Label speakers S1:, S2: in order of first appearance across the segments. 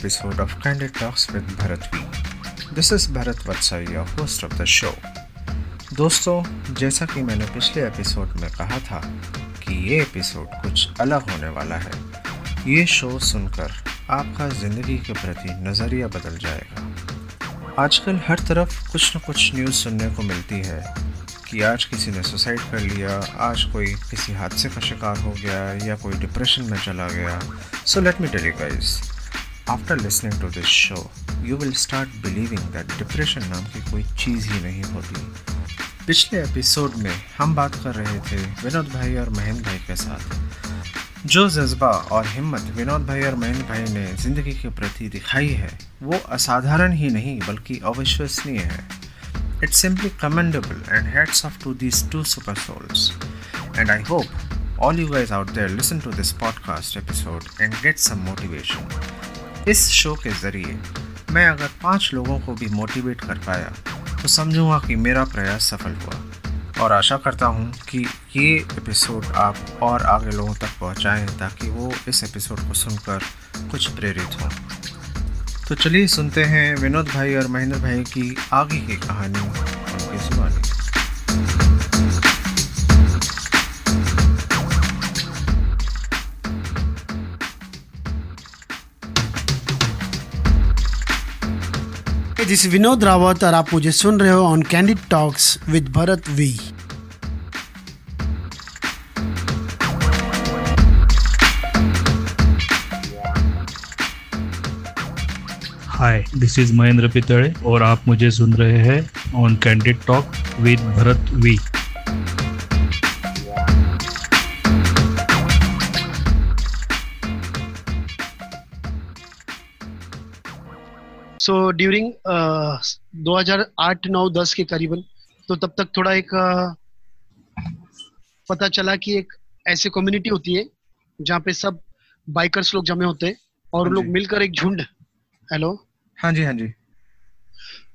S1: episode of Candid Talks with Bharat V. Is Bharat Vatsai, your host of the show. दोस्तों जैसा कि मैंने पिछले एपिसोड में कहा था कि ये एपिसोड कुछ अलग होने वाला है ये शो सुनकर आपका ज़िंदगी के प्रति नज़रिया बदल जाएगा आजकल हर तरफ़ कुछ न कुछ न्यूज़ सुनने को मिलती है कि आज किसी ने सुसाइड कर लिया आज कोई किसी हादसे का शिकार हो गया या कोई डिप्रेशन में चला गया so let me tell you guys after listening to this show you will start believing that depression नाम की कोई चीज़ ही नहीं होती पिछले एपिसोड में हम बात कर रहे थे विनोद भाई और महेंद्र भाई के साथ जो जज्बा और हिम्मत विनोद भाई और महेंद्र भाई ने ज़िंदगी के प्रति दिखाई है, वो असाधारण ही नहीं, बल्कि अविश्वसनीय है it's simply commendable and hats off to these two super souls. And I hope all you guys out there listen to this podcast episode and get some motivation. इस शो के ज़रिए मैं अगर पाँच लोगों को भी मोटिवेट कर पाया तो समझूँगा कि मेरा प्रयास सफल हुआ। और आशा करता हूँ कि ये एपिसोड आप और आगे लोगों तक पहुँचाएँ, ताकि वो इस एपिसोड को सुनकर कुछ प्रेरित हों। तो चलिए सुनते हैं विनोद भाई और महेंद्र भाई की आगे की कहानी, उनकी जुबानी।
S2: दिस विनोद रावत और आप मुझे सुन रहे हो on candid talks with Bharat V
S3: hi this is Mahendra Pitade और आप मुझे सुन रहे हैं on candid talk with Bharat V
S2: so during दो हज़ार आठ नौ दस के करीबन तो तब तक थोड़ा एक uh, पता चला कि एक ऐसी कम्युनिटी होती है जहाँ पे सब बाइकर्स लोग जमे होते हैं और
S1: हाँ
S2: लोग मिलकर एक झुंड हेलो
S1: हाँ जी हाँ जी।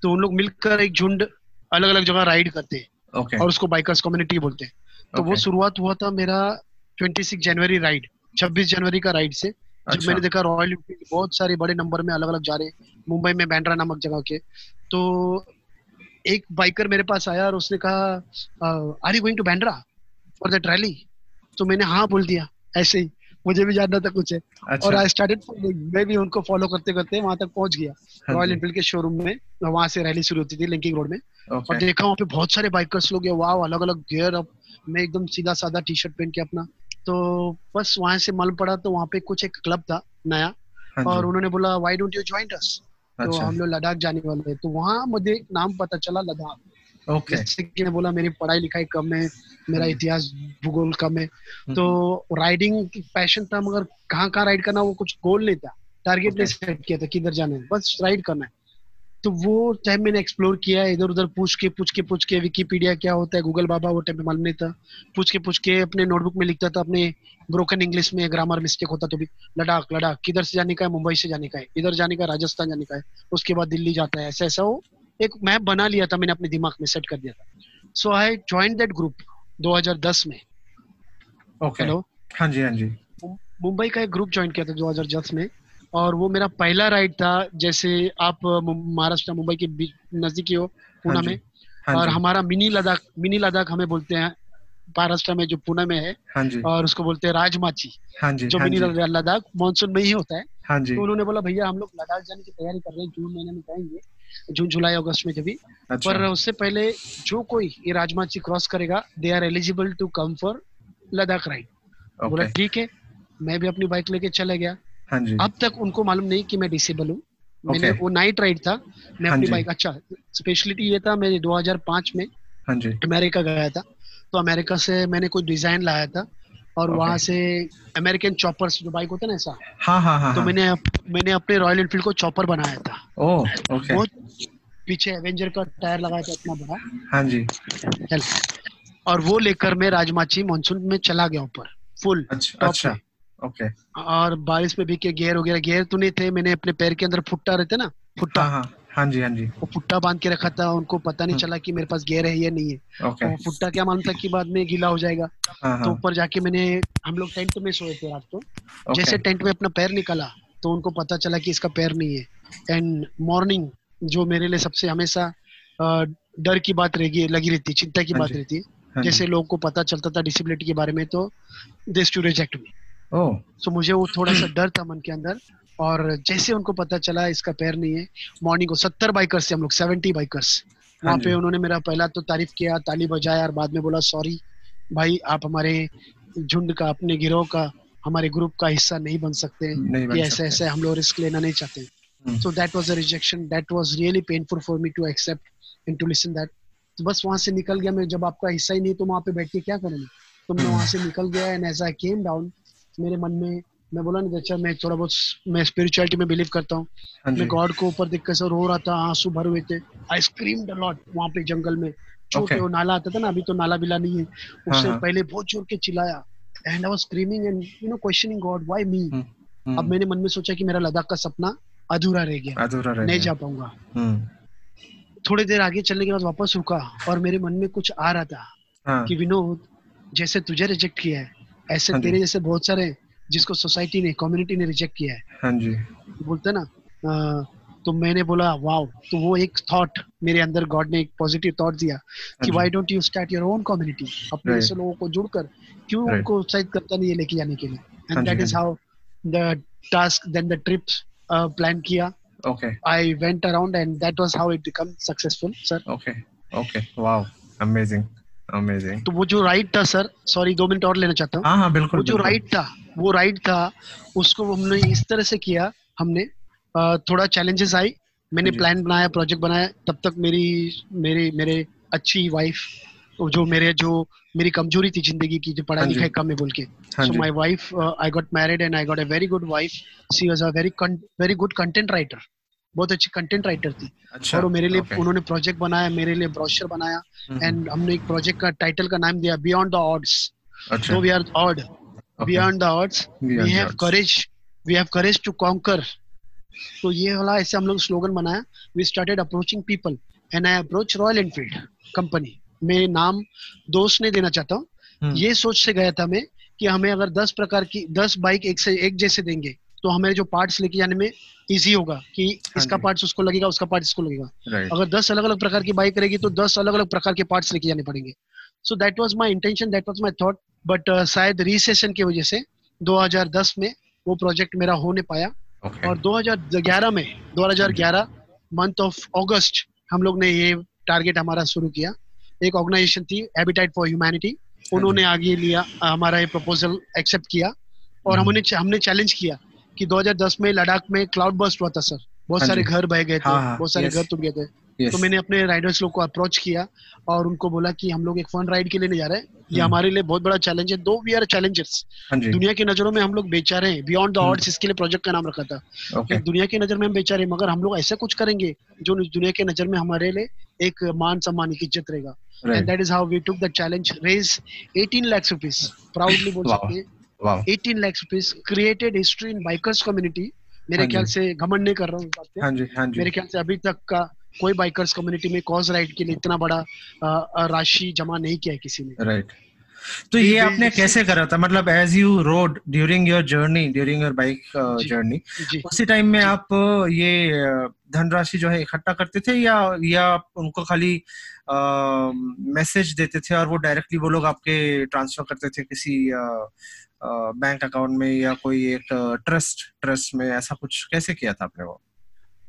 S2: तो उन लोग मिलकर एक झुंड अलग अलग जगह राइड करते हैं
S1: ओके
S2: और उसको बाइकर्स कम्युनिटी बोलते हैं। तो
S1: okay.
S2: वो शुरुआत हुआ था मेरा 26 जनवरी राइड 26 जनवरी का राइड से। जब
S1: अच्छा।
S2: मैंने देखा रॉयल एनफील्ड बहुत सारे बड़े नंबर में अलग अलग जा रहे हैं। मुंबई में बैंड्रा नामक जगह के। तो एक बाइकर मेरे पास आया और उसने कहा are you going to Bandra for that rally तो मैंने हाँ बोल दिया। ऐसे ही। मुझे भी जानना था कुछ है।
S1: अच्छा।
S2: और आई स्टार्टेड मैं भी उनको फॉलो करते करते वहाँ तक पहुँच गया।
S1: हाँ
S2: रॉयल
S1: जी।
S2: एनफील्ड के शोरूम में। वहाँ से रैली शुरू होती थी लिंकिंग रोड में। और देखा वहाँ पे बहुत सारे बाइकर्स लोग हैं। वाह अलग अलग गियर अप मैं एकदम सीधा साधा टी शर्ट पहन के अपना तो बस वहाँ से मालूम पड़ा तो वहाँ पे कुछ एक क्लब था नया
S1: हाँ
S2: और उन्होंने बोला why don't you join us तो
S1: अच्छा।
S2: हम लोग लद्दाख जाने वाले तो वहाँ मुझे एक नाम पता चला लद्दाख।
S1: ओके।
S2: मैं बोला मेरी पढ़ाई लिखाई कम है मेरा इतिहास भूगोल कम है।
S1: हम्म।
S2: तो राइडिंग पैशन था मगर कहाँ कहाँ राइड करना वो कुछ गोल नहीं था। Target
S1: Okay.
S2: नहीं सेट किया था किधर जाना है। बस राइड करना है। तो वो टाइम मैंने एक्सप्लोर किया इधर उधर पूछ के पूछ के पूछ के विकीपीडिया क्या होता है गूगल बाबा वो टाइम पे मालूम नहीं था। पूछ के पूछ के अपने नोटबुक में लिखता था अपने ब्रोकन इंग्लिश में ग्रामर मिस्टेक होता तो भी लद्दाख लद्दाख किधर से जाने का है मुंबई से जाने का है इधर जाने का राजस्थान जाने का है उसके बाद दिल्ली जाता है ऐसा ऐसा वो एक मैप बना लिया था मैंने अपने दिमाग में सेट कर दिया था। So I join that group 2010 में।
S1: ओके
S2: हेलो
S1: हाँ जी हाँ जी।
S2: मुंबई का एक ग्रुप ज्वाइन किया था 2010 में। और वो मेरा पहला राइड था जैसे आप महाराष्ट्र मुंबई के नजदीकी हो पूना
S1: हाँ
S2: में।
S1: हाँ
S2: और हमारा मिनी लद्दाख मिनी लद्दाख हमें बोलते हैं महाराष्ट्र में जो पुणे में है।
S1: हाँ
S2: और उसको बोलते हैं राजमाची
S1: जो
S2: मिनी लद्दाख मानसून में ही होता है। तो उन्होंने बोला भैया हम लोग लद्दाख जाने की तैयारी कर रहे हैं जून महीने में जाएँगे जून जुलाई अगस्त में जब भी
S1: अच्छा।
S2: पर उससे पहले जो कोई ये राजमाची क्रॉस करेगा they are eligible to come for Ladakh ride बोला ठीक है मैं भी अपनी बाइक लेके चला गया।
S1: हाँ जी।
S2: अब तक उनको मालूम नहीं कि मैं डिसेबल हूँ। मैंने
S1: Okay.
S2: वो नाइट राइड था। मैं
S1: हाँ
S2: अपनी बाइक अच्छा स्पेशलिटी ये था मैं 2005 में
S1: हाँ जी।
S2: अमेरिका गया था। तो अमेरिका से मैंने कोई डिज़ाइन लाया था और
S1: Okay.
S2: वहाँ से अमेरिकन चॉपर्स जो बाइक होता है ना ऐसा
S1: हाँ हाँ हाँ
S2: तो
S1: हाँ।
S2: मैंने मैंने अपने रॉयल एनफील्ड को चॉपर बनाया था।
S1: ओ ओके
S2: बहुत पीछे एवेंजर का टायर लगाया था इतना बड़ा
S1: हाँ जी।
S2: चल। और वो लेकर मैं राजमाची मानसून में चला गया ऊपर। फुल
S1: अच्छा अच्छा। ओके
S2: और बारिश में भी के गियर वगैरह गियर तो नहीं थे मैंने अपने पैर के अंदर फुट्टा रहते ना फुट्टा।
S1: हाँ हाँ हाँ जी हाँ जी।
S2: वो फुट्टा बाँध के रखा था उनको पता नहीं
S1: हम्म।
S2: चला कि मेरे पास गेयर है या नहीं है।
S1: ओके
S2: वो फुट्टा क्या मालूम था कि बाद में गीला हो जाएगा।
S1: हाँ
S2: तो
S1: हाँ
S2: ऊपर जाके मैंने हम लोग टेंट में सोए थे रात को। जैसे टेंट में अपना पैर निकाला तो उनको पता चला कि इसका पैर नहीं है। एंड मॉर्निंग जो मेरे लिए सबसे हमेशा डर की बात रहेगी लगी रहती चिंता की
S1: हाँ
S2: बात रहती। हाँ जैसे लोगों को पता चलता था डिसेबिलिटी के बारे में तो this to reject
S1: me
S2: so मुझे वो थोड़ा सा डर था मन के अंदर और जैसे उनको पता चला इसका पैर नहीं है मॉर्निंग को सत्तर बाइकर्स थे हम लोग सेवेंटी बाइकर्स
S1: हाँ
S2: वहाँ पे उन्होंने मेरा पहला तो तारीफ़ किया ताली बजाया और बाद में बोला सॉरी भाई आप हमारे झुंड का अपने गिरोह का हमारे ग्रुप का हिस्सा नहीं बन सकते। ऐसे ऐसे हम लोग रिस्क लेना नहीं चाहते। So that was a rejection that was really painful for me to accept and to listen that तो बस वहाँ से निकल गया मैं। जब आपका हिस्सा ही नहीं तो वहाँ पे बैठ के क्या करूँगा तो मैं
S1: हम्म।
S2: वहाँ से निकल गया and as I came down मेरे मन में मैं बोला नहीं अच्छा मैं थोड़ा बहुत मैं स्पिरिचुअलिटी में बिलीव करता हूँ।
S1: हाँ
S2: मैं गॉड को ऊपर देख कर रो रहा था आँसू भर हुए थे। आई स्क्रीम्ड अ लॉट वहाँ पे जंगल में। छोटे
S1: Okay.
S2: वो नाला आता था ना अभी तो नाला बिला नहीं है।
S1: हाँ,
S2: उससे
S1: हाँ।
S2: पहले बहुत ज़ोर के चिल्लाया। And I was screaming and you know questioning God why
S1: me
S2: अब मैंने मन में सोचा कि मेरा लद्दाख का सपना अधूरा रह गया।
S1: अधूरा रह
S2: नहीं जा पाऊँगा।
S1: हम्म,
S2: थोड़ी देर आगे चलने के बाद वापस रुका और मेरे मन में कुछ आ रहा था
S1: हाँ।
S2: कि विनोद जैसे तुझे रिजेक्ट किया है ऐसे
S1: हाँ
S2: तेरे जैसे बहुत सारे जिसको सोसाइटी ने कम्युनिटी ने रिजेक्ट किया है।
S1: हाँ जी।
S2: बोलते ना अ, तो मैंने बोला वाओ तो वो एक थॉट मेरे अंदर गॉड ने एक पॉजिटिव थॉट दिया कि why don't you start your own community अपने. जैसे लोगों को जुड़कर क्यों उनको उत्साहित करता नहीं है लेके जाने के लिए?
S1: हाँ
S2: एंड दैट
S1: हाँ is
S2: how the task then the trip plan किया। Okay I went around and that was how it become successful
S1: sir okay okay wow amazing
S2: तो वो जो राइट था सर सॉरी दो मिनट और लेना चाहता हूँ।
S1: हाँ हाँ बिल्कुल
S2: वो जो। राइड था वो राइड था उसको हमने इस तरह से किया हमने थोड़ा चैलेंजेस आई मैंने प्लान बनाया प्रोजेक्ट बनाया तब तक मेरी मेरे मेरे अच्छी वाइफ जो मेरे जो मेरी कमज़ोरी थी ज़िंदगी की जो
S1: हाँ
S2: पढ़ाई लिखाई कम है बोल के।
S1: हाँ
S2: so
S1: wife
S2: my wife uh, i got married and i got a very good wife. She was a very con- बहुत अच्छी कंटेंट राइटर थी।
S1: अच्छा
S2: और वो मेरे लिए
S1: okay.
S2: उन्होंने प्रोजेक्ट बनाया मेरे लिए ब्रोशर बनाया
S1: हम्म,
S2: एंड हमने एक प्रोजेक्ट का टाइटल का नाम दिया beyond the odds
S1: okay.
S2: beyond the odds
S1: Beyond
S2: we
S1: the
S2: have
S1: odds.
S2: courage we have courage to conquer तो ये वाला ऐसे हम लोग स्लोगन बनाया। We started approaching people and I approach Royal Enfield company मैं नाम दोस्त नहीं देना चाहता हूँ।
S1: हम्म,
S2: ये सोच से गया था मैं कि हमें अगर दस प्रकार की दस बाइक एक से एक जैसे देंगे तो हमें जो पार्ट्स लेके जाने में इजी होगा कि इसका पार्ट्स उसको लगेगा उसका पार्ट इसको लगेगा। अगर दस अलग अलग प्रकार की बाइक रहेगी तो दस अलग अलग प्रकार के पार्ट्स लेके जाने पड़ेंगे। So that was my intention that was my thought but शायद रिसेशन की वजह से 2010 में वो प्रोजेक्ट मेरा हो नहीं पाया।
S1: Okay.
S2: और 2011 में 2011 मंथ ऑफ़ अगस्त हम लोग ने ये टारगेट हमारा शुरू किया। एक ऑर्गेनाइजेशन थी हैबिटेट फॉर ह्यूमैनिटी उन्होंने आगे लिया हमारा ये प्रपोजल एक्सेप्ट किया। और
S1: हम्म।
S2: हमने हमने चैलेंज किया। कि 2010 में लद्दाख में क्लाउड बस्ट हुआ था सर बहुत
S1: हाँ
S2: सारे घर बह गए थे
S1: हाँ, हाँ,
S2: बहुत सारे घर टूट गए थे।
S1: Yes.
S2: तो मैंने अपने राइडर्स लोग को अप्रोच किया और उनको बोला कि हम लोग एक फन राइड के लिए नहीं जा रहे हैं। ये
S1: हम्म।
S2: हमारे लिए बहुत बड़ा चैलेंज है। दो वी आर चैलेंजर्स दुनिया की नज़रों में हम लोग बेचारे हैं। Beyond the. ऑर्ड्स इसके लिए प्रोजेक्ट का नाम रखा था।
S1: Okay.
S2: दुनिया की नज़र में हम बेचारे हैं, मगर हम लोग ऐसा कुछ करेंगे जो दुनिया की नज़र में हमारे लिए एक मान सम्मान की इज़्ज़त रहेगा। And that is how we took the challenge raise 18 lakh rupees proudly बोल. सकते हैं। 18 lakh rupees created history in bikers community मेरे
S1: हाँ
S2: ख्याल से घमंड नहीं कर रहा हूँ
S1: हाँ जी हाँ जी।
S2: मेरे ख्याल से अभी तक का कोई बाइकर्स कम्युनिटी में कॉज राइट के लिए इतना बड़ा राशि जमा नहीं किया है किसी ने।
S1: राइट तो ये आपने कैसे करा था? मतलब as you rode during your journey during
S2: your
S1: bike
S2: journey
S1: उसी टाइम में आप ये धनराशि जो है इकट्ठा करते थे या या उनको खाली मैसेज देते थे और वो डायरेक्टली वो लोग आपके ट्रांसफ़र करते थे किसी बैंक अकाउंट में या कोई एक ट्रस्ट ट्रस्ट में? ऐसा कुछ कैसे किया था आपने वो?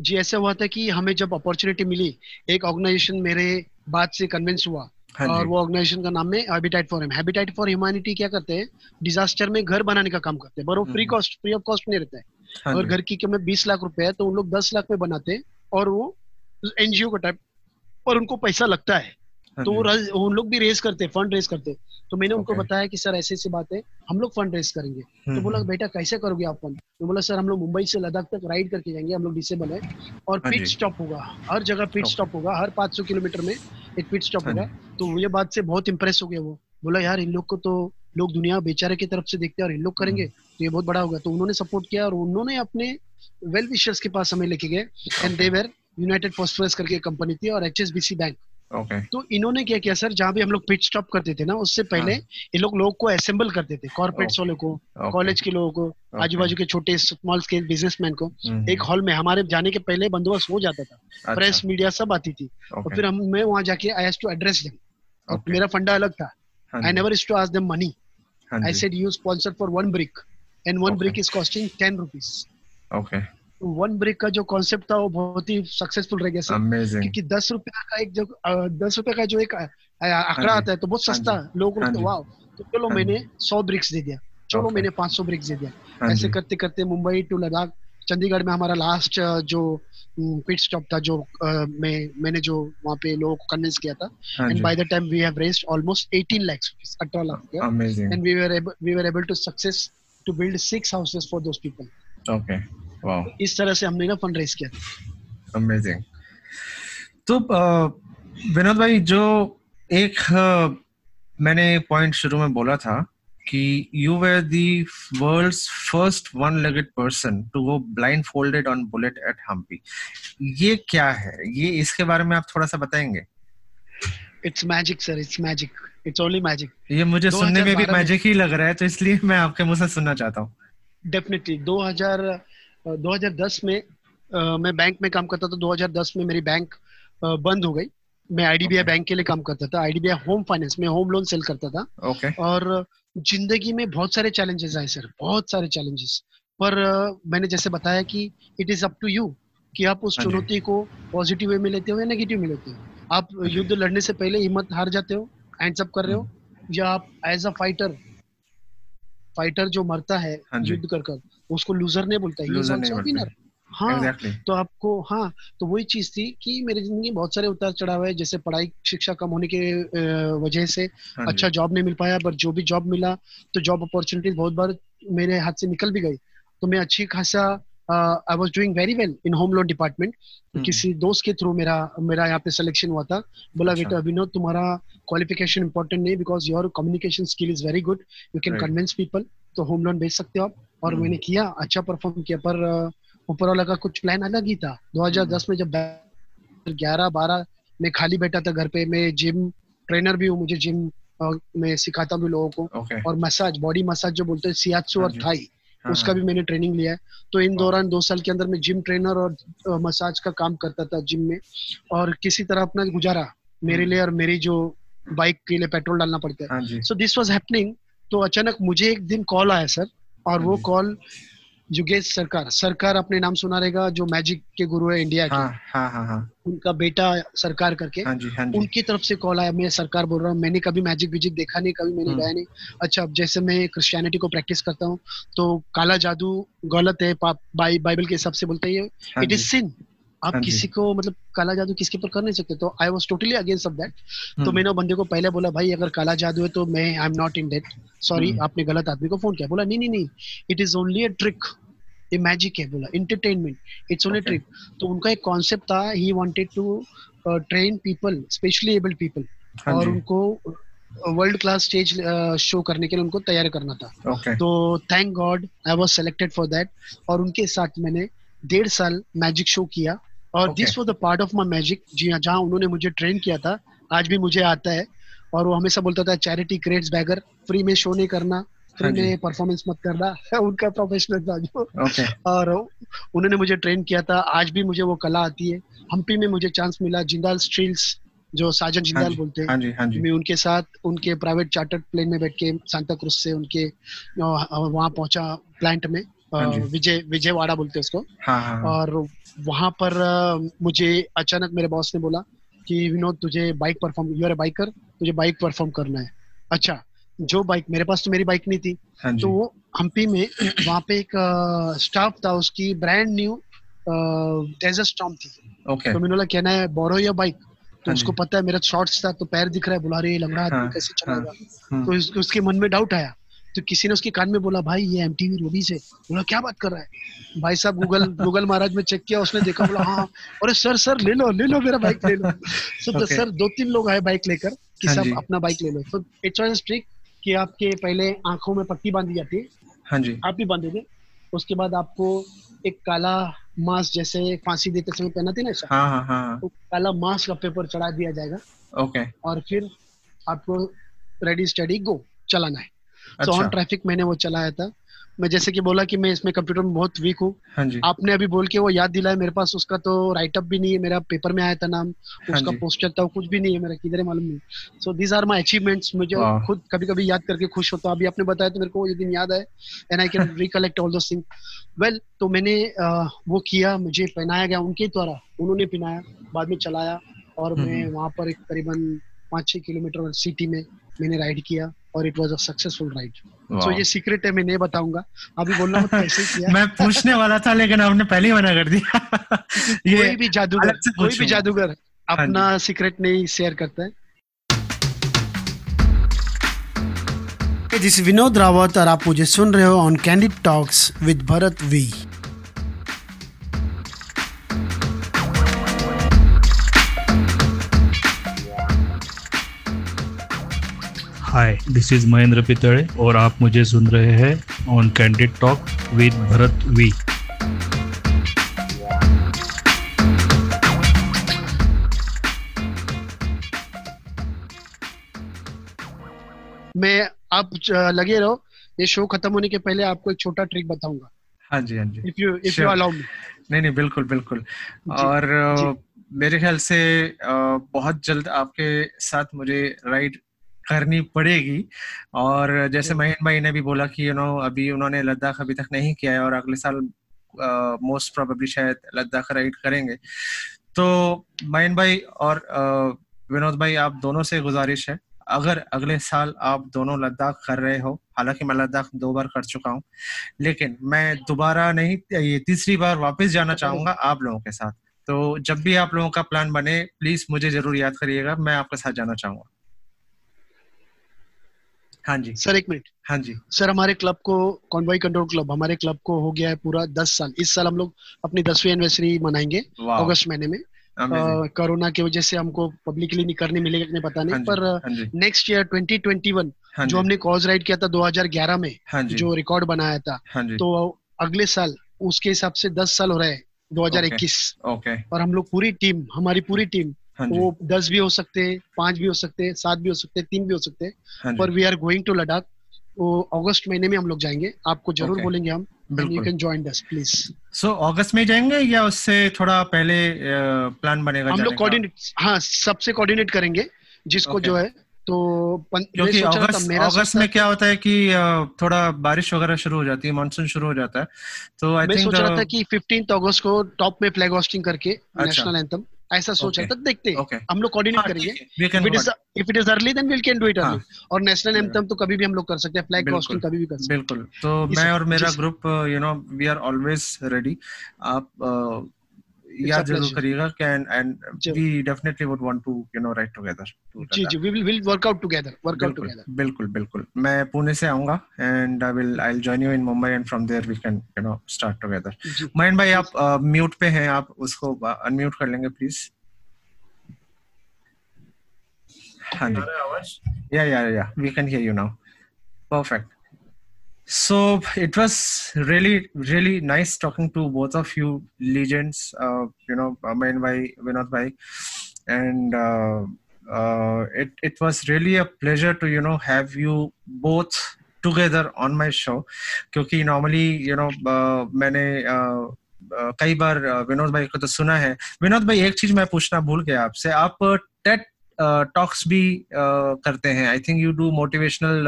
S2: जी ऐसा हुआ था कि हमें जब अपॉर्चुनिटी मिली एक ऑर्गेनाइजेशन मेरे बात से कन्विंस हुआ और वो ऑर्गेनाइजेशन का नाम है Habitat for Habitat for Humanity क्या करते हैं? डिजास्टर में घर बनाने का काम करते हैं। पर वो
S1: free.
S2: Cost free of cost नहीं रहता है।
S1: हाँ
S2: अगर घर की कीमत बीस लाख रुपए है तो उन लोग दस लाख में बनाते हैं और वो एनजीओ का टाइप और उनको पैसा लगता है
S1: हाँ।
S2: तो
S1: जी,
S2: रज- उन लोग भी रेस करते फंड रेस करते। तो मैंने उनको
S1: Okay.
S2: बताया कि सर ऐसी ऐसी बात है हम लोग फंड रेस करेंगे। तो
S1: हम्म,
S2: बोला
S1: हम्म,
S2: बेटा कैसे करोगे आप फंड तो बोला सर हम लोग मुंबई से लद्दाख तक राइड करके जाएँगे हम लोग डिसेबल है और
S1: हाँ
S2: पिट स्टॉप होगा हर जगह पिट स्टॉप होगा हर 500 किलोमीटर में एक पिट स्टॉप
S1: हाँ
S2: होगा। तो ये बात से बहुत इंप्रेस हो गया वो। बोला यार इन लोग को तो लोग दुनिया बेचारे की तरफ़ से देखते हैं और इन लोग करेंगे
S1: हम्म।
S2: तो ये बहुत बड़ा होगा। तो उन्होंने सपोर्ट किया और उन्होंने अपने वेल विशर्स के पास हमें लेके गए। And they were United Phosphorus करके कंपनी थी और एचएसबीसी बैंक
S1: ओके
S2: तो इन्होंने क्या किया सर जहाँ भी हम लोग पिच स्टॉप करते थे ना उससे पहले
S1: हाँ।
S2: ये लोग लोग को असेंबल करते थे कॉर्पोरेट्स वालों को कॉलेज के लोगों को
S1: Okay.
S2: आजू बाजू के छोटे स्मॉल स्केल बिजनेसमैन को।
S1: हम्म,
S2: एक हॉल में हमारे जाने के पहले बंदोबस्त हो जाता था।
S1: अच्छा,
S2: प्रेस मीडिया सब आती थी। और फिर हम मैं वहाँ जाके I has to address them और मेरा फंडा अलग था।
S1: हाँ I
S2: never to ask them money
S1: हाँ
S2: I said you sponsor for one brick and
S1: one
S2: brick is costing ten rupees
S1: okay,
S2: one brick का जो कॉन्सेप्ट था वो बहुत ही सक्सेसफुल रह गया सर क्योंकि दस रुपया का एक जो दस रुपया का जो एक आंकड़ा
S1: हाँ
S2: आता है तो बहुत
S1: हाँ
S2: सस्ता लोग
S1: हाँ
S2: बोलते
S1: जी,
S2: वाह तो चलो
S1: हाँ
S2: मैंने सौ ब्रिक्स दे दिया चलो मैंने पाँच सौ ब्रिक्स दे दिया।
S1: हाँ
S2: ऐसे करते करते मुंबई टू लद्दाख चंडीगढ़ में हमारा लास्ट जो पिट स्टॉप था जो मैं मैंने जो वहाँ पे लोगों को कन्विंस किया था।
S1: हाँ and
S2: by the time we have raised almost 18 lakhs rupees 18
S1: lakh
S2: and we were we were able to success to build six houses for those people
S1: okay, wow
S2: इस तरह से हमने ना फंड रेज किया
S1: amazing तो विनोद भाई जो एक मैंने पॉइंट शुरू में बोला था कि you were the world's first one legged person to go blindfolded on Bullet at Hampi ये क्या है? ये इसके बारे में आप थोड़ा सा बताएँगे?
S2: It's magic sir it's magic it's only magic
S1: ये मुझे सुनने में भी मैजिक ही लग रहा है तो इसलिए मैं आपके मुँह से सुनना चाहता हूँ।
S2: डेफिनेटली 2000 अ, 2010 में मैं बैंक में काम करता था 2010 में मेरी बैंक बंद हो गई। मैं आईडीबीआई
S1: Okay.
S2: बैंक के लिए काम करता था आईडीबीआई होम फाइनेंस में होम लोन सेल करता था।
S1: ओके
S2: और ज़िंदगी में बहुत सारे चैलेंजेस आए सर बहुत सारे चैलेंजेस पर मैंने जैसे बताया कि it is up to you कि आप उस
S1: हाँ
S2: चुनौती को पॉजिटिव वे में लेते हो या नेगेटिव में लेते हो। आप युद्ध लड़ने से पहले हिम्मत हार जाते हो हैंड्स अप कर रहे हो
S1: हम्म।
S2: या आप एज अ फाइटर फाइटर जो मरता है
S1: हाँ
S2: युद्ध कर कर उसको लूजर नहीं बोलता
S1: है
S2: विनर हाँ
S1: exactly.
S2: तो आपको हाँ तो वही चीज़ थी कि मेरी ज़िंदगी में बहुत सारे उतार चढ़ाव है जैसे पढ़ाई शिक्षा कम होने के वजह से
S1: हाँ
S2: अच्छा जॉब नहीं मिल पाया पर जो भी जॉब मिला तो जॉब अपॉर्चुनिटीज़ बहुत बार मेरे हाथ से निकल भी गई। तो मैं अच्छी खासा I was doing very well in home loan
S1: department.
S2: किसी दोस्त के थ्रू मेरा मेरा यहाँ पे सिलेक्शन हुआ था। बोला
S1: अच्छा।
S2: बेटा विनोद तुम्हारा क्वालिफिकेशन इंपॉर्टेंट नहीं because your communication skill is very good you
S1: can
S2: convince people तो होम लोन बेच सकते हो आप. और
S1: हम्म।
S2: मैंने किया अच्छा परफॉर्म किया। पर ऊपर वाला का कुछ प्लान अलग ही था। 2010 में जब ग्यारह बारह में खाली बैठा था घर पे मैं जिम ट्रेनर भी हूँ मुझे जिम में सिखाता भी लोगों को।
S1: ओके
S2: और मसाज बॉडी मसाज जो बोलते हैं
S1: हाँ
S2: और थाई
S1: हाँ,
S2: उसका भी मैंने ट्रेनिंग लिया है। तो इन दौरान दो साल के अंदर मैं जिम ट्रेनर और मसाज का काम करता था जिम में। और किसी तरह अपना गुजारा मेरे
S1: हम्म।
S2: लिए और मेरी जो बाइक के लिए पेट्रोल डालना पड़ता है।
S1: हाँ
S2: सो दिस वॉज़ हैपनिंग तो अचानक मुझे एक दिन कॉल आया सर और
S1: हाँ
S2: वो कॉल युगेश सरकार सरकार अपने नाम सुना रहेगा जो मैजिक के गुरु है इंडिया हाँ, के।
S1: हाँ हाँ हाँ
S2: उनका बेटा सरकार करके।
S1: हाँ जी हाँ जी।
S2: उनकी तरफ़ से कॉल आया मैं सरकार बोल रहा हूँ मैंने कभी मैजिक विजिक देखा नहीं कभी मैंने
S1: हम्म।
S2: गाया नहीं। अच्छा अब जैसे मैं क्रिश्चियनिटी को प्रैक्टिस करता हूँ तो काला जादू गलत है बाइबल के हिसाब से बोलते हैं
S1: हाँ
S2: इट इज़ सिन आप
S1: हाँ
S2: किसी को मतलब काला जादू किसके ऊपर कर नहीं सकते? तो I was totally against of that तो
S1: हम्म,
S2: मैंने बंदे को पहले बोला भाई अगर काला जादू है तो मैं I am not in debt
S1: sorry.
S2: आपने गलत आदमी को फ़ोन किया। बोला नहीं नहीं नहीं. It is only a trick ये मैजिक है बोला इंटरटेनमेंट इट्स ओनली ट्रिक तो उनका एक कॉन्सेप्ट था he wanted to train people specially abled
S1: people
S2: और उनको वर्ल्ड क्लास स्टेज शो करने के लिए उनको तैयार करना था।
S1: ओके
S2: तो thank God I was selected for that और उनके साथ मैंने डेढ़ साल मैजिक शो किया। और this was the part of my magic जी हाँ जहाँ उन्होंने मुझे ट्रेन किया था। आज भी मुझे आता है। और वो हमेशा बोलता था चैरिटी क्रेड्स बैगर फ्री में शो नहीं करना फ्री
S1: हाँ
S2: में परफॉर्मेंस मत करना। उनका प्रोफेशनल था जो।
S1: ओके
S2: और उन्होंने मुझे ट्रेन किया था। आज भी मुझे वो कला आती है। हम्पी में मुझे चांस मिला जिंदाल स्टील्स जो साजन
S1: हाँ
S2: जिंदाल बोलते हैं।
S1: हाँ
S2: मैं उनके साथ उनके प्राइवेट चार्टर्ड प्लेन में बैठ के सांता क्रूज से उनके वहाँ पहुँचा प्लांट में। विजय विजयवाड़ा बोलते हैं उसको।
S1: हाँ हाँ हाँ,
S2: और वहाँ पर मुझे अचानक मेरे बॉस ने बोला कि विनोद तुझे bike perform you are biker तुझे बाइक परफॉर्म करना है। अच्छा जो बाइक मेरे पास तो मेरी बाइक नहीं थी।
S1: हाँ
S2: तो वो हम्पी में वहाँ पे एक स्टाफ था उसकी ब्रांड न्यू डेजर्ट स्टॉम थी।
S1: ओके
S2: तो मैंने बोला कहना है बोरो या बाइक तो
S1: हाँ
S2: उसको पता है मेरा शॉर्ट्स था तो पैर दिख रहा है बुला रही है लंगड़ा आदमी
S1: हाँ,
S2: कैसे
S1: हाँ,
S2: चलाएगा तो उस, उसके मन में डाउट आया। तो किसी ने उसके कान में बोला भाई ये एमटीवी रोडीज है बोला क्या बात कर रहा है? भाई साहब गूगल गूगल महाराज में चेक किया उसने देखा बोला हाँ अरे सर सर ले लो ले लो मेरा बाइक ले लो। Sir
S1: Okay.
S2: सर दो तीन लोग आए बाइक लेकर कि
S1: हाँ
S2: सब अपना बाइक ले लो। तो इट्स वाज ट्रिक कि आपके पहले आँखों में पट्टी बांधी जाती है।
S1: हाँ जी।
S2: आप भी बांधे थे उसके बाद आपको एक काला मास्क जैसे फांसी देते समय पहनाते ना ऐसा?
S1: हाँ हाँ हाँ
S2: तो पहला मास्क का पेपर चढ़ा दिया जाएगा।
S1: ओके
S2: और फिर आपको रेडी स्टडी गो चलाना है। तो ऑन ट्रैफ़िक मैंने वो चलाया था। मैं जैसे कि बोला कि मैं इसमें कंप्यूटर में बहुत वीक हूँ।
S1: हाँ
S2: आपने अभी बोल के वो याद दिलाया मेरे पास उसका तो राइट अप भी नहीं है मेरा पेपर में आया था नाम
S1: हाँ
S2: उसका पोस्टर था कुछ भी नहीं है मेरा किधर है मालूम नहीं। So these are my achievements मुझे खुद कभी कभी याद करके खुश होता हूँ। अभी आपने बताया तो मेरे को ये दिन याद है and I can recollect all those thing well तो मैंने वो किया मुझे पहनाया गया उनके द्वारा उन्होंने पहनाया बाद में चलाया और मैं
S1: हम्म।
S2: वहाँ पर एक करीबन पाँच छह किलोमीटर सिटी में मैंने राइड किया और it was a successful ride
S1: so
S2: ये सीक्रेट है मैं नहीं बताऊँगा। अभी बोलना मत कैसे किया।
S1: मैं पूछने वाला था लेकिन आपने पहले ही मना कर दिया। ये
S2: कोई भी जादूगर कोई भी जादूगर
S1: हाँ
S2: अपना सीक्रेट नहीं शेयर करता है। दिस विनोद रावत और आप मुझे सुन रहे हो on candid talks with Bharat V
S3: hi this is Mahendra Pitade और आप मुझे सुन रहे हैं on candid talk with Bharat V
S2: मैं आप लगे रहो ये शो खत्म होने के पहले आपको एक छोटा ट्रिक बताऊँगा।
S1: हाँ जी हाँ जी।
S2: If you if
S1: you
S2: allow me
S1: नहीं नहीं बिल्कुल बिल्कुल।
S2: जी,
S1: और
S2: जी।
S1: मेरे ख्याल से बहुत जल्द आपके साथ मुझे राइड करनी पड़ेगी। और जैसे
S2: जी।
S1: महीन भाई ने भी बोला कि यू नो अभी उन्होंने लद्दाख अभी तक नहीं किया है और अगले साल मोस्ट प्रोबेबली शायद लद्दाख राइड करेंगे। तो महीन भाई और अ, विनोद भाई आप दोनों से गुजारिश है अगर अगले साल आप दोनों लद्दाख कर रहे हो हालाँकि मैं लद्दाख दो बार कर चुका हूँ लेकिन मैं दोबारा नहीं ये तीसरी बार वापस जाना चाहूँगा आप लोगों के साथ। तो जब भी आप लोगों का प्लान बने प्लीज़ मुझे ज़रूर याद करिएगा मैं आपके साथ जाना चाहूँगा। हाँ जी।
S2: सर एक मिनट।
S1: हाँ जी।
S2: सर हमारे क्लब को कॉन्वॉय कंट्रोल क्लब हमारे क्लब को हो गया है पूरा दस साल। इस साल हम लोग अपनी दसवीं एनिवर्सरी मनाएँगे अगस्त महीने में। कोरोना की वजह से हमको पब्लिकली नहीं करने मिलेगा नहीं पता नहीं। पर
S1: हाँ
S2: नेक्स्ट ईयर 2021
S1: हाँ
S2: जो हमने कॉज राइड किया था 2011 में
S1: हाँ जी।
S2: रिकॉर्ड बनाया था
S1: हाँ
S2: तो अगले साल उसके हिसाब से 10 साल हो रहे हैं 2021
S1: ओके
S2: और हम लोग पूरी टीम हमारी पूरी टीम वो दस भी हो सकते हैं पाँच भी हो सकते हैं सात भी हो सकते हैं तीन भी हो सकते हैं
S1: हाँ
S2: पर we are going to Ladakh वो अगस्त महीने में हम लोग जाएँगे। आपको ज़रूर
S1: Okay.
S2: बोलेंगे हम
S1: you
S2: can join us please
S1: so अगस्त में जाएँगे या उससे थोड़ा पहले प्लान बनेगा
S2: हम लोग कोऑर्डिनेट हाँ सबसे कोऑर्डिनेट करेंगे जिसको
S1: Okay.
S2: जो है तो
S1: क्योंकि अगस्त अगस्त में क्या होता है कि थोड़ा बारिश वगैरह शुरू हो जाती है मानसून शुरू हो जाता है। तो आई
S2: मैं
S1: थिंक
S2: सोच रहा था कि 15 अगस्त को टॉप में फ्लैग होस्टिंग करके
S1: अच्छा।
S2: नेशनल एंथम ऐसा सोच
S1: Okay.
S2: था देखते हैं।
S1: ओके।
S2: हम लोग कोऑर्डिनेट करेंगे। If it is early then we can do it
S1: हाँ।
S2: अर्ली और नेशनल एंथम तो कभी भी हम लोग कर सकते हैं। फ्लैग। होस्टिंग कभी भी कर सकते हैं।
S1: बिल्कुल। तो मैं और मेरा group you know we are always ready आप
S2: a
S1: ज़रूर. करिएगा
S2: can
S1: and. We definitely would want to you know ride
S2: together ji ji we will will work out together work out
S1: बिल्कुल
S2: टुगेदर
S1: बिल्कुल बिल्कुल मैं पुणे से आऊँगा and I will I will join you in Mumbai and from there we can you know start
S2: together
S1: Mayan भाई आप mute पे हैं आप उसको अनम्यूट कर लेंगे प्लीज़ हाँ जी Yeah, yeah, yeah. We can hear you now. Perfect. So it was really, really nice talking to both of you legends, uh, you know, Aman Bhai, Vinod Bhai. And uh, uh, it, it was really a pleasure to, you know, have you both together on my show. क्योंकि normally, you know, uh, मैंने uh, uh, कई बार uh, Vinod भाई को तो सुना है विनोद भाई एक चीज़ मैं पूछना भूल गया आपसे आप टेट टॉक्स भी uh, करते हैं। I think you do motivational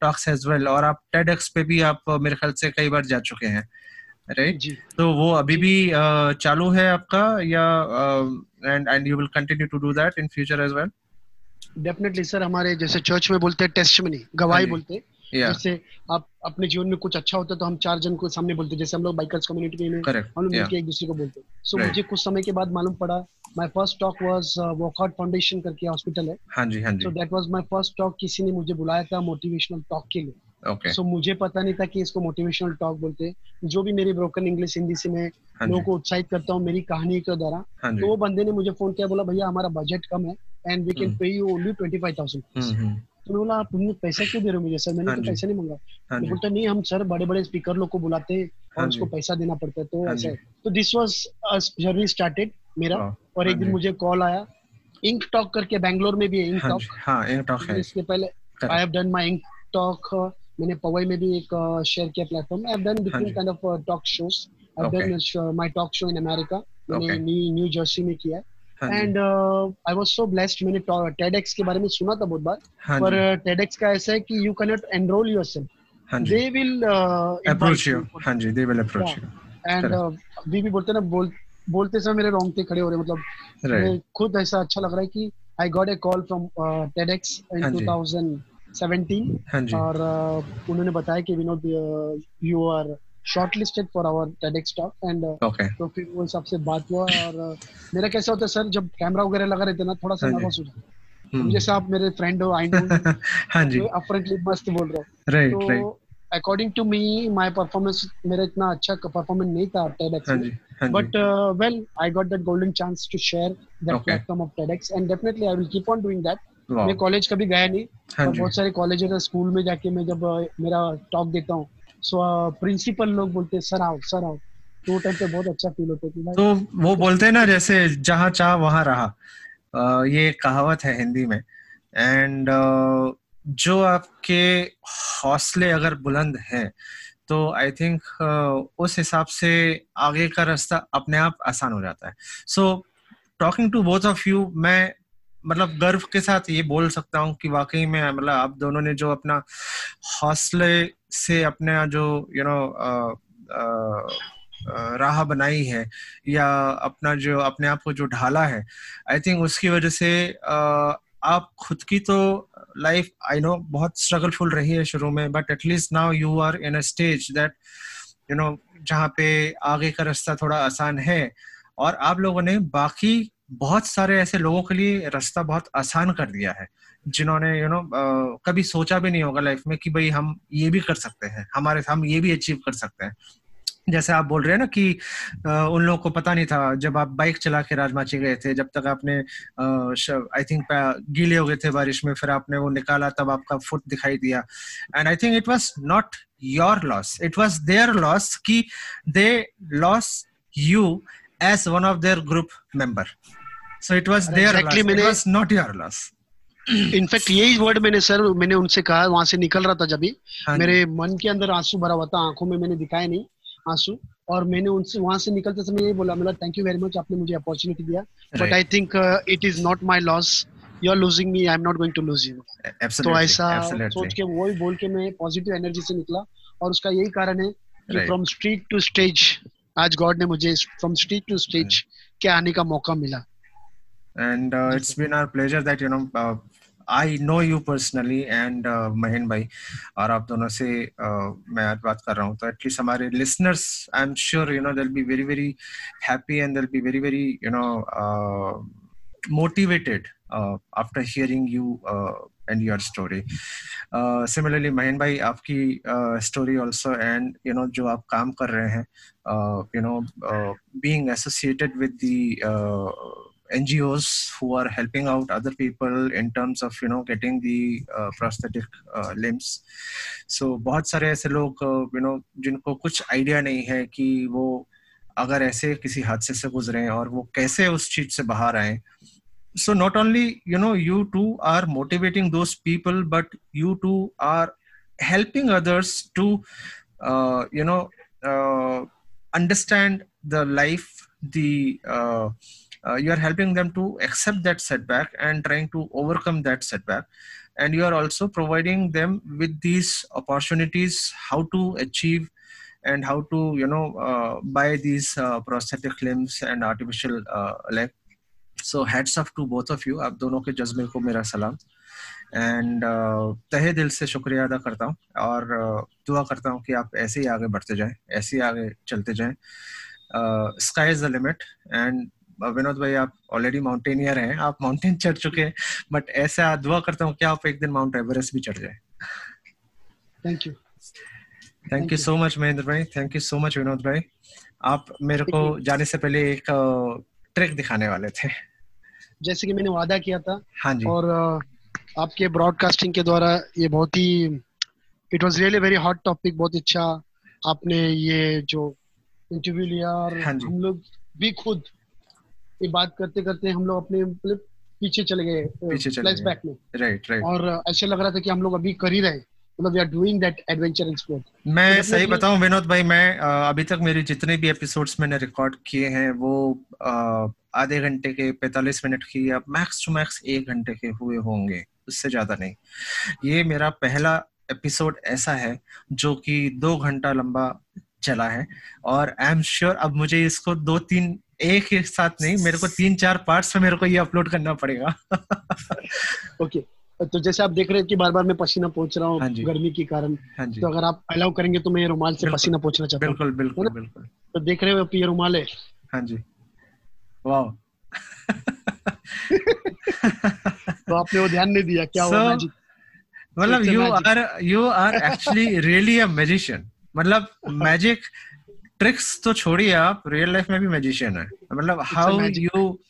S1: talks as well और आप टेड पे भी आप uh, मेरे ख्याल से कई बार जा चुके हैं राइट
S2: जी।
S1: तो वो अभी भी uh, चालू है आपका या and and you will continue to do that in future as well
S2: definitely sir हमारे जैसे चर्च में बोलते हैं टेस्टमनी गवाही
S1: हाँ
S2: बोलते हैं।
S1: या
S2: जैसे आप अपने जीवन में कुछ अच्छा होता है तो हम चार जन को सामने बोलते जैसे हम लोग बाइकर्स कम्युनिटी में हम लोग
S1: या
S2: मिलके एक दूसरे को बोलते सो
S1: Right.
S2: मुझे कुछ समय के बाद मालूम पड़ा my first talk was walkout foundation करके हॉस्पिटल है।
S1: हाँ जी हाँ जी।
S2: So that was my first talk किसी ने मुझे बुलाया था मोटिवेशनल टॉक के लिए।
S1: ओके
S2: सो मुझे पता नहीं था कि इसको मोटिवेशनल टॉक बोलते हैं। जो भी मेरी ब्रोकन इंग्लिश हिंदी से मैं
S1: हाँ
S2: लोगों को उत्साहित करता हूँ मेरी कहानी के द्वारा
S1: हाँ
S2: तो वो बंदे ने मुझे फ़ोन किया बोला भैया हमारा बजट कम है
S1: and
S2: we can. Pay you only twenty
S1: five thousand
S2: तो बोला आप तुमने पैसा क्यों दे रहे हो मुझे सर? मैंने
S1: हाँ
S2: तो पैसा नहीं मांगा।
S1: हाँ
S2: तो बोलता नहीं हम सर बड़े बड़े स्पीकर लोग को बुलाते हैं और उसको पैसा देना पड़ता है। तो ऐसा तो दिस वाज जर्नी स्टार्टेड मेरा और एक दिन मुझे कॉल आया। इंक टॉक करके बैंगलोर में भी है इंक टॉक
S1: हाँ इंक टॉक है।
S2: इसके पहले I have done my ink talk मैंने पवई में भी एक शेयर किया platform I have done different kind of talk shows I have done my talk show in America मैंने न्यू जर्सी में किया है। And I was so blessed मैंने TEDx के बारे में सुना था बहुत बार। हाँ पर TEDx का ऐसा है कि you can not enroll yourself they will
S1: approach you हाँ जी they will approach you
S2: and we भी बोलते ना बोल बोलते समय मेरे रोंगटे खड़े हो रहे मतलब right. खुद ऐसा अच्छा लग रहा है कि I got a call from TEDx in 2017 और uh, उन्होंने बताया कि Vinod you are shortlisted for our TEDx talk and तो फिर वो हिसाब से बात हुआ और uh, मेरा कैसा होता है सर जब कैमरा वगैरह लगा रहते ना थोड़ा सा नर्वस हो जाता हम्म। जैसे आप मेरे फ्रेंड हो आई नो
S1: हाँ जी।
S2: अपरेंटली मस्त बोल रहे हो। राइट तो according to me my performance मेरा इतना अच्छा परफॉर्मेंस नहीं था TEDx में। But well I got that golden chance to share that platform of TEDx and definitely I will keep on doing that मैं कॉलेज कभी गया नहीं हाँ बहुत सारे कॉलेज है स्कूल में जाके मैं जब uh, मेरा टॉक देता हूँ प्रिंसिपल uh, लोग बोलते सर आओ सर आओ। तो टाइम पे बहुत अच्छा फील होता है
S1: तो वो बोलते हैं ना जैसे जहाँ चाह वहाँ रहा। ये कहावत है हिंदी में। एंड जो आपके हौसले अगर बुलंद हैं तो आई थिंक उस हिसाब से आगे का रास्ता अपने आप आसान हो जाता है। So talking to both of you मैं मतलब गर्व के साथ ये बोल सकता हूँ कि वाकई में मतलब आप दोनों ने जो अपना हौसले से अपने जो यू you नो know, राह बनाई है या अपना जो अपने आप को जो ढाला है आई थिंक उसकी वजह से आप खुद की तो लाइफ आई नो बहुत स्ट्रगलफुल रही है शुरू में but at least now you are in a stage that you know जहाँ पे आगे का रास्ता थोड़ा आसान है और आप लोगों ने बाकी बहुत सारे ऐसे लोगों के लिए रास्ता बहुत आसान कर दिया है जिन्होंने यू नो कभी सोचा भी नहीं होगा लाइफ में कि भाई हम ये भी कर सकते हैं हमारे हम ये भी अचीव कर सकते हैं। जैसे आप बोल रहे हैं ना कि आ, उन लोगों को पता नहीं था जब आप बाइक चला के राजमाची गए थे जब तक आपने आई थिंक गीले हो गए थे बारिश में फिर आपने वो निकाला तब आपका फुट दिखाई दिया। And I think it was not your loss it was their loss कि they loss you as one of their group member so it was their
S2: it
S1: was not your loss
S2: in fact यही word मैंने sir मैंने उनसे कहा वहाँ से निकल रहा था जब भी। हाँ मेरे मन के अंदर आँसू भरा हुआ था आँखों में मैंने दिखाया नहीं आँसू। और मैंने उनसे वहाँ से निकलते समय यही बोला मतलब थैंक यू वेरी मच आपने मुझे अपॉर्चुनिटी दिया। But I think it is not my loss you are losing me I am not going to lose you तो ऐसा सोच के वही बोल के मैं पॉजिटिव एनर्जी से निकला। और उसका यही कारण है कि फ्रॉम स्ट्रीट टू स्टेज आज गॉड ने मुझे फ्रॉम स्ट्रीट टू स्टेज के आने का मौका मिला।
S1: and uh, it's been our pleasure that you know uh, I know you personally and Mahen भाई और आप दोनों से uh, मैं आज बात कर रहा हूँ तो एटलीस्ट हमारे listeners I am sure you know they'll be very very happy and they'll be very very you know motivated after hearing you and your story similarly Mahen भाई आपकी story also and you know जो आप काम कर रहे हैं you know being associated with the NGOs who are helping out other people in terms of you know getting the uh, prosthetic uh, limbs. So बहुत सारे ऐसे लोग यू नो जिनको कुछ आइडिया नहीं है कि वो अगर ऐसे किसी हादसे से गुजरे और वो कैसे उस चीज़ से बाहर आए so not only you know you too are motivating those people but you too are helping others to uh, you know uh, understand the life the uh, uh, you are helping them to accept that setback and trying to overcome that setback and you are also providing them with these opportunities how to achieve and how to you know uh, buy these uh, prosthetic limbs and artificial uh, leg so hats off to both of you आप दोनों के जज्बे को मेरा सलाम and uh, तहे दिल से शुक्रिया अदा करता हूँ और uh, दुआ करता हूँ कि आप ऐसे ही आगे बढ़ते जाएं ऐसे ही आगे चलते जाएं sky is the limit and Vinod भाई आप ऑलरेडी माउंटेनियर हैं आप माउंटेन चढ़ चुके हैं बट ऐसा दुआ करता हूँ कि आप एक दिन माउंट एवरेस्ट भी चढ़ जाए।
S2: Thank you
S1: thank you so much Mahendra भाई thank you so much Vinod भाई। आप मेरे को जाने से पहले एक ट्रैक दिखाने वाले थे।
S2: जैसे कि मैंने वादा किया था
S1: हाँ जी।
S2: और आपके ब्रॉडकास्टिंग के द्वारा ये बहुत ही it was really very hot topic बहुत अच्छा आपने ये जो इंटरव्यू लिया और
S1: हाँ
S2: हम लोग भी खुद ये बात करते करते हम लोग अपने मतलब पीछे चले गए
S1: पीछे चले गए।
S2: बैक में।
S1: राइट राइट
S2: और ऐसे लग रहा था कि हम लोग अभी कर ही रहे मतलब we are doing that adventure in sport
S1: मैं
S2: तो
S1: सही बताऊँ विनोद भाई मैं अभी तक मेरी जितने भी एपिसोड्स मैंने रिकॉर्ड किए हैं वो आधे घंटे के 45 मिनट की या मैक्स टू मैक्स एक घंटे के हुए होंगे उससे ज़्यादा नहीं। ये मेरा पहला एपिसोड ऐसा है जो कि दो घंटा लंबा चला है और आई एम श्योर अब मुझे इसको दो तीन एक ही साथ नहीं मेरे को तीन चार पार्ट्स में मेरे को ये अपलोड करना पड़ेगा।
S2: ओके तो जैसे आप देख रहे हैं कि बार बार मैं पसीना पहुँच रहा
S1: हाँ
S2: हूँ। गर्मी के कारण
S1: हाँ
S2: तो अगर आप अलाउ करेंगे तो मैं ये रुमाल से पसीना पहुँचना चाहता हूँ।
S1: बिल्कुल बिल्कुल बिल्कुल।
S2: तो देख रहे हो ये रुमाल है?
S1: हाँ जी। वाह
S2: तो आपने वो ध्यान नहीं दिया क्या हुआ
S1: So,
S2: मैजिक
S1: मतलब
S2: you
S1: are you are actually really a magician मतलब मैजिक ट्रिक्स तो छोड़िए आप रियल लाइफ में भी मैजिशियन है। मतलब how. You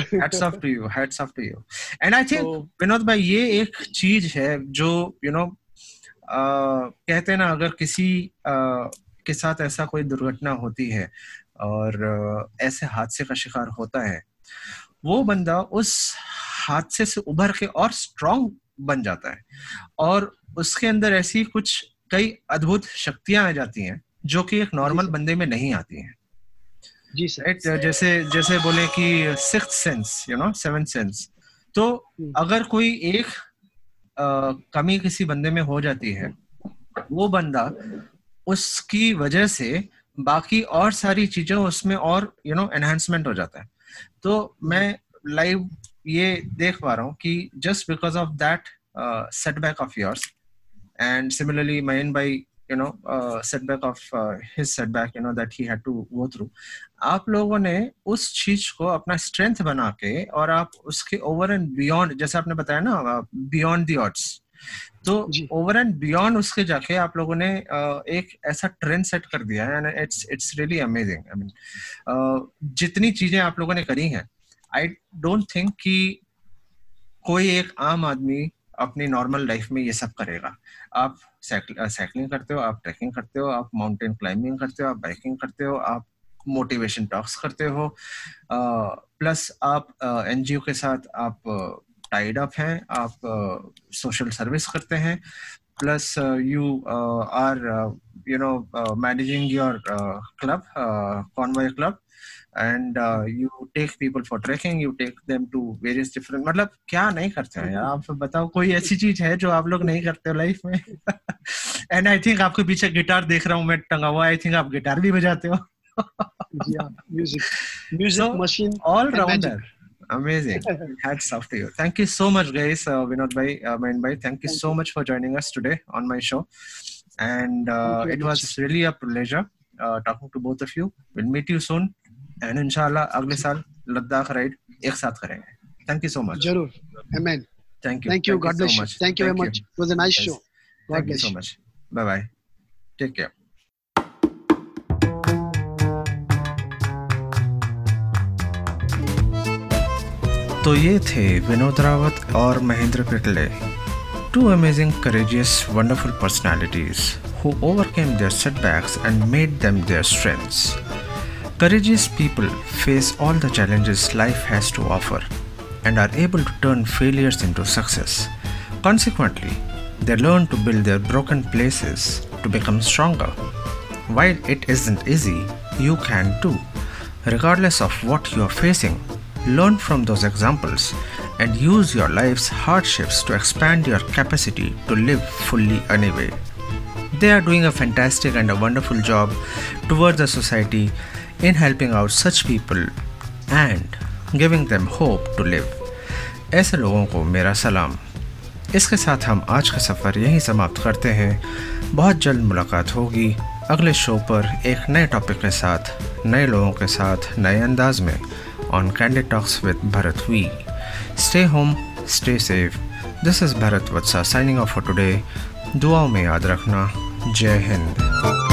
S1: hats off to you hats off to you and I
S2: think
S1: Vinod भाई ये एक चीज़ है जो यू you नो कहते हैं ना अगर किसी uh, के साथ ऐसा कोई दुर्घटना होती है और uh, ऐसे हादसे का शिकार होता है वो बंदा उस हादसे से उभर के और स्ट्रांग बन जाता है। और उसके अंदर ऐसी कुछ कई अद्भुत शक्तियाँ आ जाती हैं जो कि एक नॉर्मल बंदे में नहीं आती है।
S2: जी सर।
S1: राइट जैसे जैसे बोले कि six sense you know seven sense तो। अगर कोई एक अ, कमी किसी बंदे में हो जाती है वो बंदा उसकी वजह से बाकी और सारी चीज़ें उसमें और यू नो एनहेंसमेंट हो जाता है। तो मैं लाइव ये देख पा रहा हूँ कि just because of that setback of yours and similarly mayan by you know uh, setback of uh, his setback you know that he had to go through. आप लोगों ने उस चीज़ को अपना स्ट्रेंथ बना के और आप उसके ओवर एंड बियॉन्ड जैसे आपने बताया ना बियॉन्ड दी ऑड्स तो ओवर एंड बियॉन्ड उसके जाके आप लोगों ने uh, एक ऐसा ट्रेंड सेट कर दिया है and it's it's really amazing I mean जितनी चीज़ें आप लोगों ने करी हैं आई डोंट थिंक कि कोई एक आम आदमी अपनी नॉर्मल लाइफ में ये सब करेगा। आप साइकिलिंग करते हो, आप ट्रैकिंग करते हो, आप माउंटेन क्लाइंबिंग करते हो, आप बाइकिंग करते हो, आप मोटिवेशन टॉक्स करते हो प्लस आप एनजीओ के साथ आप टाइड अप हैं, आप सोशल सर्विस करते हैं plus you are you know managing your club convoy club and you take people for trekking you take them to various different मतलब क्या नहीं करते हैं आप बताओ कोई ऐसी चीज़ है जो आप लोग नहीं करते हो लाइफ में? एंड आई थिंक आपके पीछे गिटार देख रहा हूँ मैं टंगा हुआ आई थिंक आप गिटार भी बजाते हो। Talking to both of you will meet you soon and इंशाल्लाह अगले साल लद्दाख राइड एक साथ करेंगे। थैंक यू सो मच
S2: ज़रूर।
S1: Thank you
S2: you thank you much it was nice show
S1: thank you so much bye bye take care तो ये थे विनोद रावत और Mahendra Pitle. Two amazing courageous wonderful personalities who overcame their setbacks and made them their strengths courageous people face all the challenges life has to offer and are able to turn failures into success. Consequently they learn to build their broken places to become stronger. While it isn't easy you can too. Regardless of what you are facing Learn from those examples and use your life's hardships to expand your capacity to live fully anyway. They are doing a fantastic and a wonderful job towards the society in helping out such people and giving them hope to live. ऐसे लोगों को मेरा सलाम। इसके साथ हम आज का सफ़र यहीं समाप्त करते हैं। बहुत जल्द मुलाकात होगी अगले शो पर एक नए टॉपिक के साथ, नए लोगों के साथ, नए अंदाज में on Candy Talks with Bharat हुई। Stay home stay safe this is Bharat Vatsa signing off for today दुआओं में याद रखना। जय हिंद।